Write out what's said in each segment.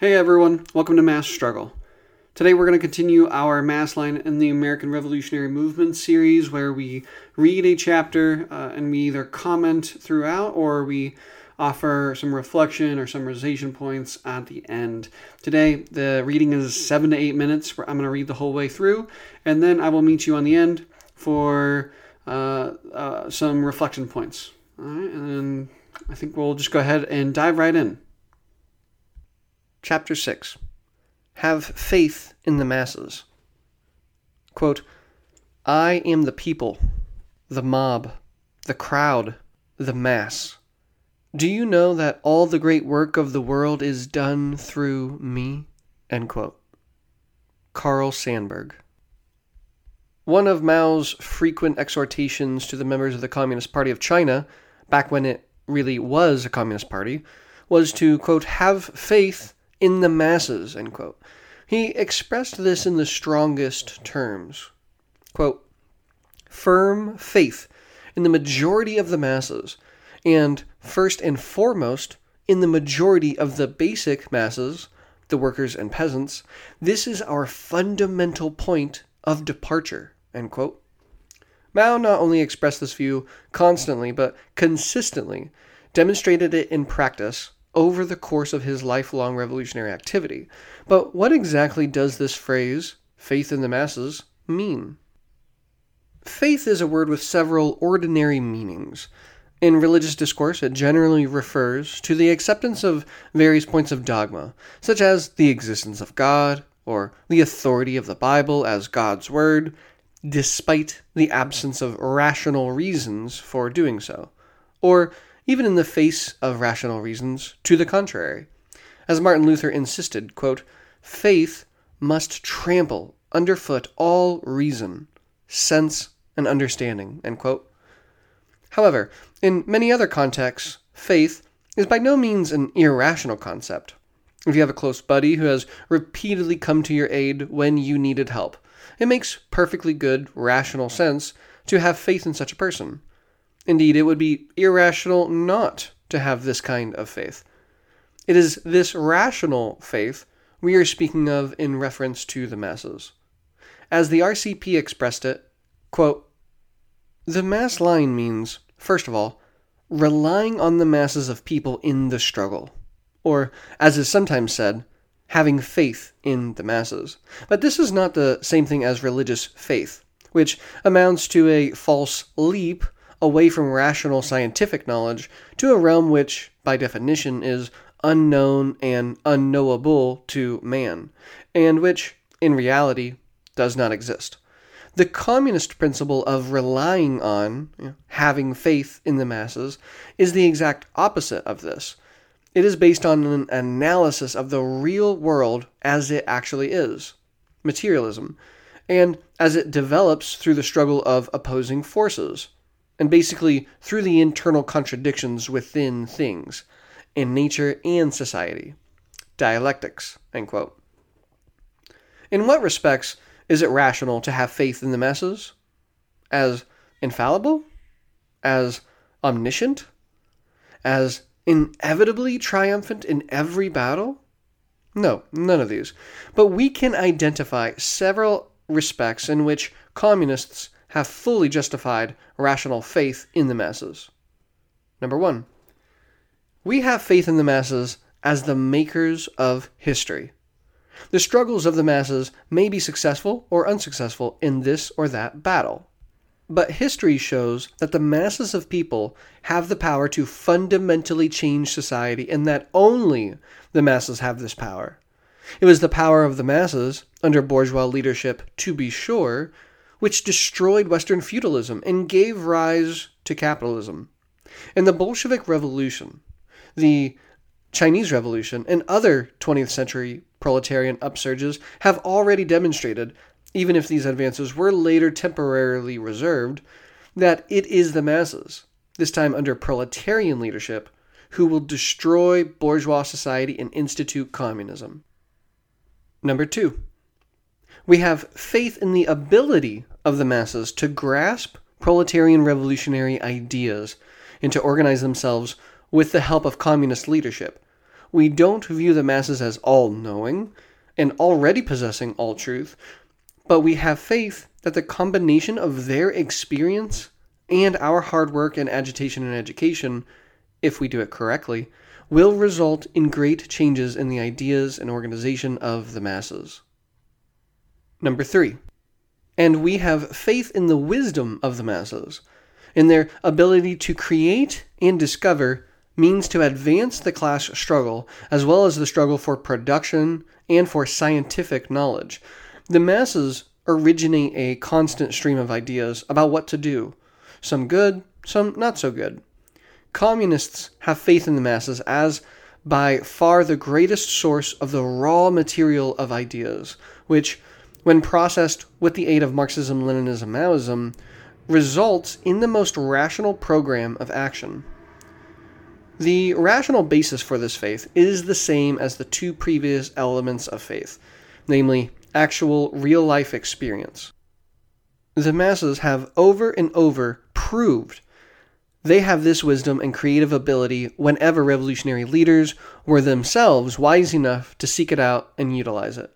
Hey everyone, welcome to Mass Struggle. Today we're going to continue our Mass Line in the American Revolutionary Movement series where we read a chapter uh, and we either comment throughout or we offer some reflection or summarization points at the end. Today the reading is seven to eight minutes. I'm going to read the whole way through and then I will meet you on the end for uh, uh, some reflection points. All right, and then I think we'll just go ahead and dive right in. Chapter 6 Have Faith in the Masses. Quote, I am the people, the mob, the crowd, the mass. Do you know that all the great work of the world is done through me? End quote. Carl Sandburg. One of Mao's frequent exhortations to the members of the Communist Party of China, back when it really was a Communist Party, was to, quote, have faith in the masses, end quote. He expressed this in the strongest terms. Quote, firm faith in the majority of the masses, and first and foremost, in the majority of the basic masses, the workers and peasants, this is our fundamental point of departure. End quote. Mao not only expressed this view constantly, but consistently demonstrated it in practice over the course of his lifelong revolutionary activity. But what exactly does this phrase, faith in the masses, mean? Faith is a word with several ordinary meanings. In religious discourse, it generally refers to the acceptance of various points of dogma, such as the existence of God, or the authority of the Bible as God's Word, despite the absence of rational reasons for doing so, or even in the face of rational reasons to the contrary. As Martin Luther insisted, quote, faith must trample underfoot all reason, sense, and understanding. However, in many other contexts, faith is by no means an irrational concept. If you have a close buddy who has repeatedly come to your aid when you needed help, it makes perfectly good, rational sense to have faith in such a person. Indeed, it would be irrational not to have this kind of faith. It is this rational faith we are speaking of in reference to the masses. As the RCP expressed it, quote, the mass line means, first of all, relying on the masses of people in the struggle, or, as is sometimes said, having faith in the masses. But this is not the same thing as religious faith, which amounts to a false leap away from rational scientific knowledge to a realm which, by definition, is unknown and unknowable to man, and which, in reality, does not exist. The communist principle of relying on, having faith in the masses, is the exact opposite of this. It is based on an analysis of the real world as it actually is materialism, and as it develops through the struggle of opposing forces and basically through the internal contradictions within things, in nature and society. Dialectics. In what respects is it rational to have faith in the masses? As infallible? As omniscient? As inevitably triumphant in every battle? No, none of these. But we can identify several respects in which communists have fully justified rational faith in the masses. Number one, we have faith in the masses as the makers of history. The struggles of the masses may be successful or unsuccessful in this or that battle. But history shows that the masses of people have the power to fundamentally change society and that only the masses have this power. It was the power of the masses, under bourgeois leadership to be sure, which destroyed Western feudalism and gave rise to capitalism. In the Bolshevik Revolution, the Chinese Revolution, and other 20th century proletarian upsurges have already demonstrated, even if these advances were later temporarily reserved, that it is the masses, this time under proletarian leadership, who will destroy bourgeois society and institute communism. Number two, we have faith in the ability of the masses to grasp proletarian revolutionary ideas and to organize themselves with the help of communist leadership, we don't view the masses as all knowing and already possessing all truth, but we have faith that the combination of their experience and our hard work and agitation and education, if we do it correctly, will result in great changes in the ideas and organization of the masses. Number three, and we have faith in the wisdom of the masses, in their ability to create and discover means to advance the class struggle, as well as the struggle for production and for scientific knowledge. The masses originate a constant stream of ideas about what to do, some good, some not so good. Communists have faith in the masses as by far the greatest source of the raw material of ideas, which, when processed with the aid of Marxism, Leninism, Maoism, results in the most rational program of action. The rational basis for this faith is the same as the two previous elements of faith, namely, actual real life experience. The masses have over and over proved they have this wisdom and creative ability whenever revolutionary leaders were themselves wise enough to seek it out and utilize it.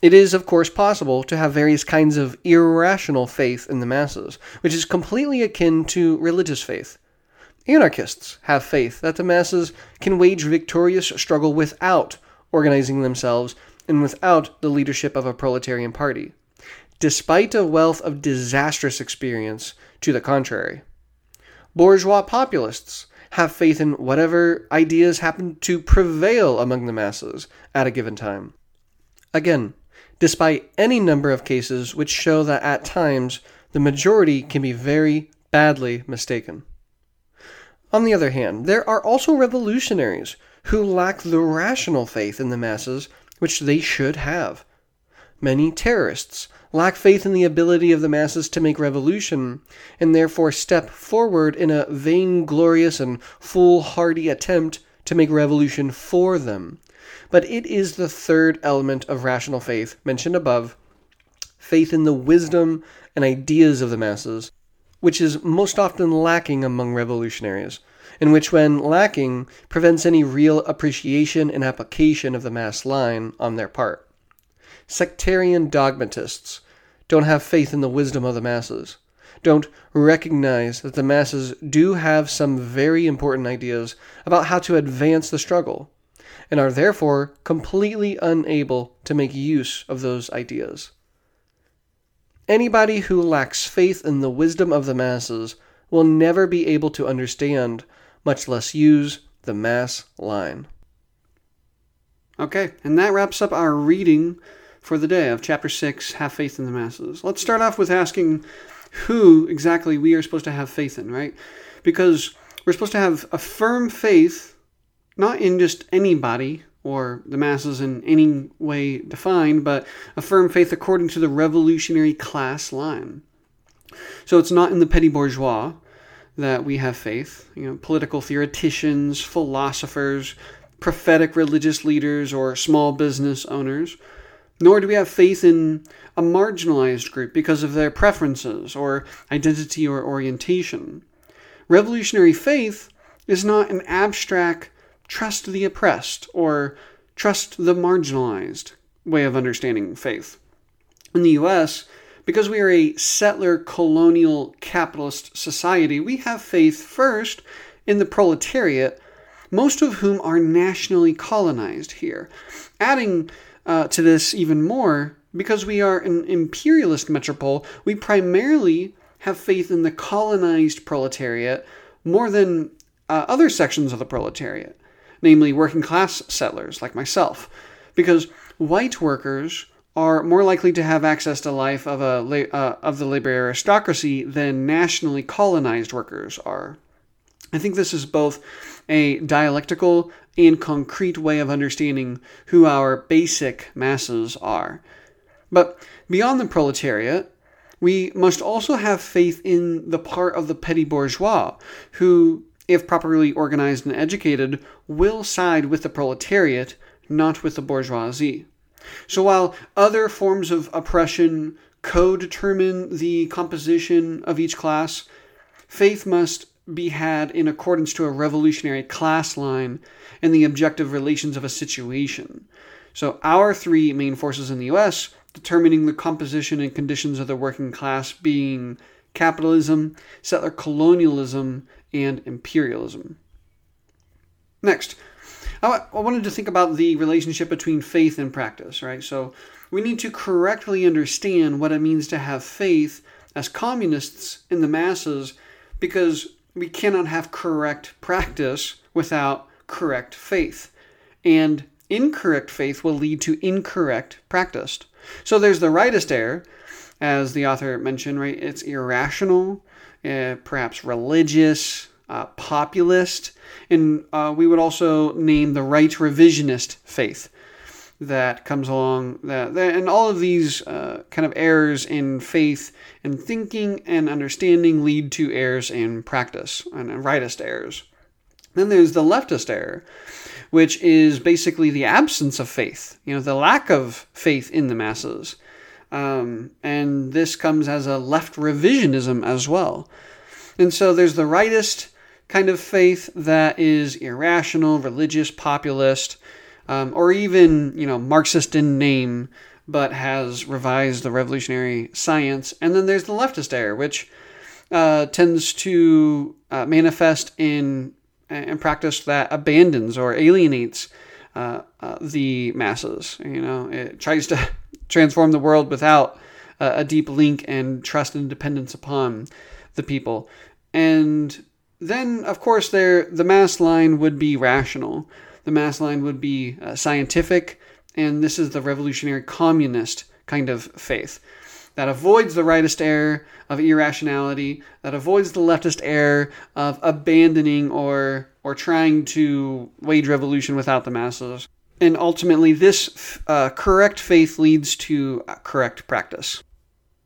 It is, of course, possible to have various kinds of irrational faith in the masses, which is completely akin to religious faith. Anarchists have faith that the masses can wage victorious struggle without organizing themselves and without the leadership of a proletarian party, despite a wealth of disastrous experience to the contrary. Bourgeois populists have faith in whatever ideas happen to prevail among the masses at a given time. Again, despite any number of cases which show that at times the majority can be very badly mistaken. On the other hand, there are also revolutionaries who lack the rational faith in the masses which they should have. Many terrorists lack faith in the ability of the masses to make revolution, and therefore step forward in a vainglorious and foolhardy attempt to make revolution for them. But it is the third element of rational faith mentioned above faith in the wisdom and ideas of the masses which is most often lacking among revolutionaries, and which, when lacking, prevents any real appreciation and application of the mass line on their part. Sectarian dogmatists don't have faith in the wisdom of the masses, don't recognize that the masses do have some very important ideas about how to advance the struggle, and are therefore completely unable to make use of those ideas. Anybody who lacks faith in the wisdom of the masses will never be able to understand, much less use, the mass line. Okay, and that wraps up our reading for the day of chapter 6 Have Faith in the Masses. Let's start off with asking who exactly we are supposed to have faith in, right? Because we're supposed to have a firm faith, not in just anybody or the masses in any way defined, but a firm faith according to the revolutionary class line. So it's not in the petty bourgeois that we have faith, you know, political theoreticians, philosophers, prophetic religious leaders, or small business owners. Nor do we have faith in a marginalized group because of their preferences or identity or orientation. Revolutionary faith is not an abstract trust the oppressed or trust the marginalized way of understanding faith. In the US, because we are a settler colonial capitalist society, we have faith first in the proletariat, most of whom are nationally colonized here. Adding uh, to this even more, because we are an imperialist metropole, we primarily have faith in the colonized proletariat more than uh, other sections of the proletariat namely working class settlers like myself, because white workers are more likely to have access to life of a uh, of the labor aristocracy than nationally colonized workers are. I think this is both a dialectical and concrete way of understanding who our basic masses are. But beyond the proletariat, we must also have faith in the part of the petty bourgeois who if properly organized and educated, will side with the proletariat, not with the bourgeoisie. So while other forms of oppression co determine the composition of each class, faith must be had in accordance to a revolutionary class line, and the objective relations of a situation. So, our three main forces in the US determining the composition and conditions of the working class being capitalism, settler colonialism, and imperialism. Next, I wanted to think about the relationship between faith and practice, right? So, we need to correctly understand what it means to have faith as communists in the masses because we cannot have correct practice without correct faith. And incorrect faith will lead to incorrect practice. So there's the rightist error, as the author mentioned, right? It's irrational, uh, perhaps religious, uh, populist, and uh, we would also name the right revisionist faith that comes along that, that and all of these uh, kind of errors in faith and thinking and understanding lead to errors in practice and rightist errors. Then there's the leftist error which is basically the absence of faith you know the lack of faith in the masses um, and this comes as a left revisionism as well and so there's the rightist kind of faith that is irrational religious populist um, or even you know Marxist in name, but has revised the revolutionary science. And then there's the leftist error, which uh, tends to uh, manifest in in practice that abandons or alienates uh, uh the masses. You know, it tries to transform the world without a deep link and trust and dependence upon the people. And then, of course, there the mass line would be rational. The mass line would be uh, scientific, and this is the revolutionary communist kind of faith that avoids the rightist error of irrationality, that avoids the leftist error of abandoning or or trying to wage revolution without the masses. And ultimately, this uh, correct faith leads to correct practice.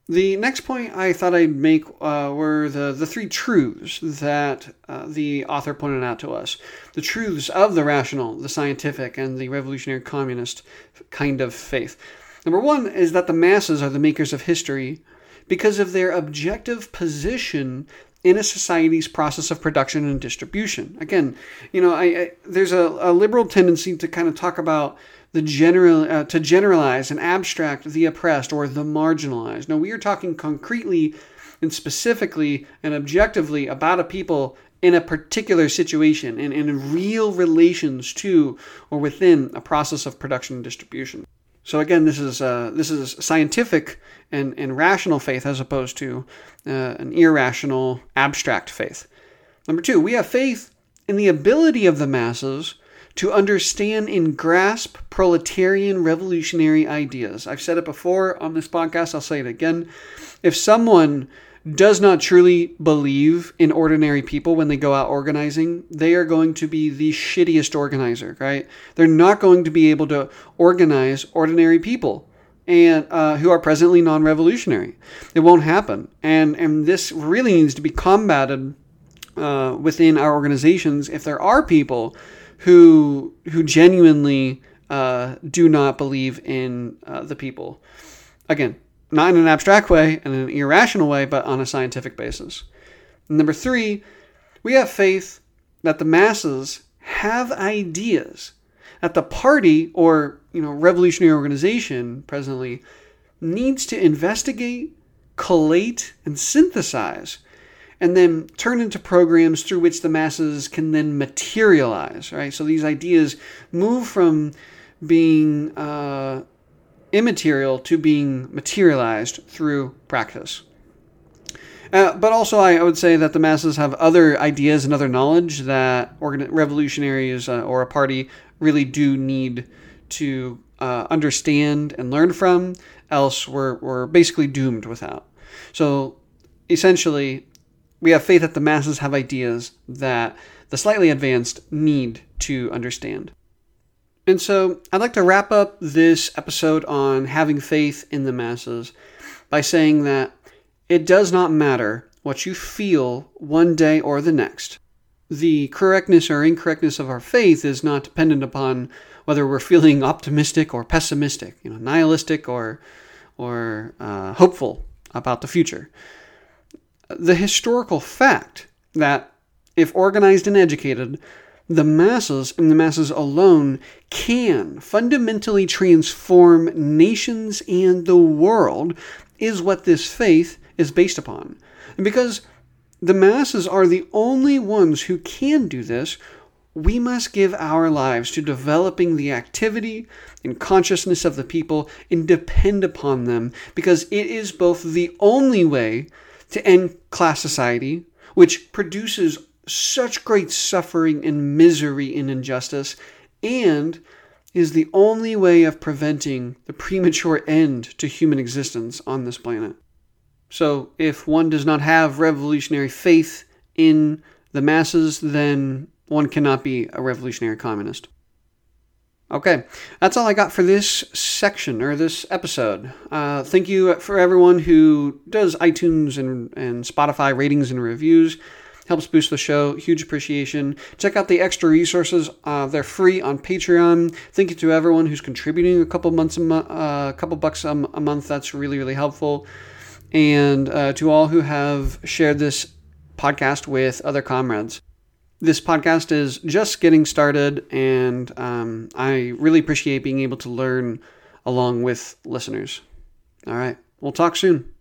The next point I thought I'd make uh, were the, the three truths that uh, the author pointed out to us. The truths of the rational, the scientific, and the revolutionary communist kind of faith. Number one is that the masses are the makers of history because of their objective position in a society's process of production and distribution. Again, you know, I, I there's a, a liberal tendency to kind of talk about the general uh, to generalize and abstract the oppressed or the marginalized. No, we are talking concretely and specifically and objectively about a people in a particular situation and in real relations to or within a process of production and distribution. So again, this is uh, this is scientific and, and rational faith as opposed to uh, an irrational abstract faith. Number two, we have faith in the ability of the masses to understand and grasp proletarian revolutionary ideas. I've said it before on this podcast, I'll say it again. If someone does not truly believe in ordinary people when they go out organizing, they are going to be the shittiest organizer, right? They're not going to be able to organize ordinary people and uh, who are presently non-revolutionary. It won't happen, and and this really needs to be combated uh, within our organizations. If there are people who who genuinely uh, do not believe in uh, the people. Again, not in an abstract way, and in an irrational way, but on a scientific basis. Number three, we have faith that the masses have ideas that the party or you know revolutionary organization presently needs to investigate, collate, and synthesize and then turn into programs through which the masses can then materialize, right? So these ideas move from being uh, immaterial to being materialized through practice. Uh, but also, I, would say that the masses have other ideas and other knowledge that organ- revolutionaries uh, or a party really do need to uh, understand and learn from, else we're, we're basically doomed without. So, essentially, we have faith that the masses have ideas that the slightly advanced need to understand. And so I'd like to wrap up this episode on having faith in the masses by saying that it does not matter what you feel one day or the next. The correctness or incorrectness of our faith is not dependent upon whether we're feeling optimistic or pessimistic, you know, nihilistic or or uh, hopeful about the future the historical fact that if organized and educated, the masses and the masses alone can fundamentally transform nations and the world is what this faith is based upon. And because the masses are the only ones who can do this, we must give our lives to developing the activity and consciousness of the people and depend upon them because it is both the only way to end class society, which produces such great suffering and misery and injustice, and is the only way of preventing the premature end to human existence on this planet. So, if one does not have revolutionary faith in the masses, then one cannot be a revolutionary communist. Okay, that's all I got for this section or this episode. Uh, thank you for everyone who does iTunes and, and Spotify ratings and reviews. Helps boost the show. Huge appreciation. Check out the extra resources. Uh, they're free on Patreon. Thank you to everyone who's contributing a couple months a month, uh, couple bucks a, a, month. That's really really helpful. And uh, to all who have shared this podcast with other comrades this podcast is just getting started, and um, I really appreciate being able to learn along with listeners. All right, we'll talk soon.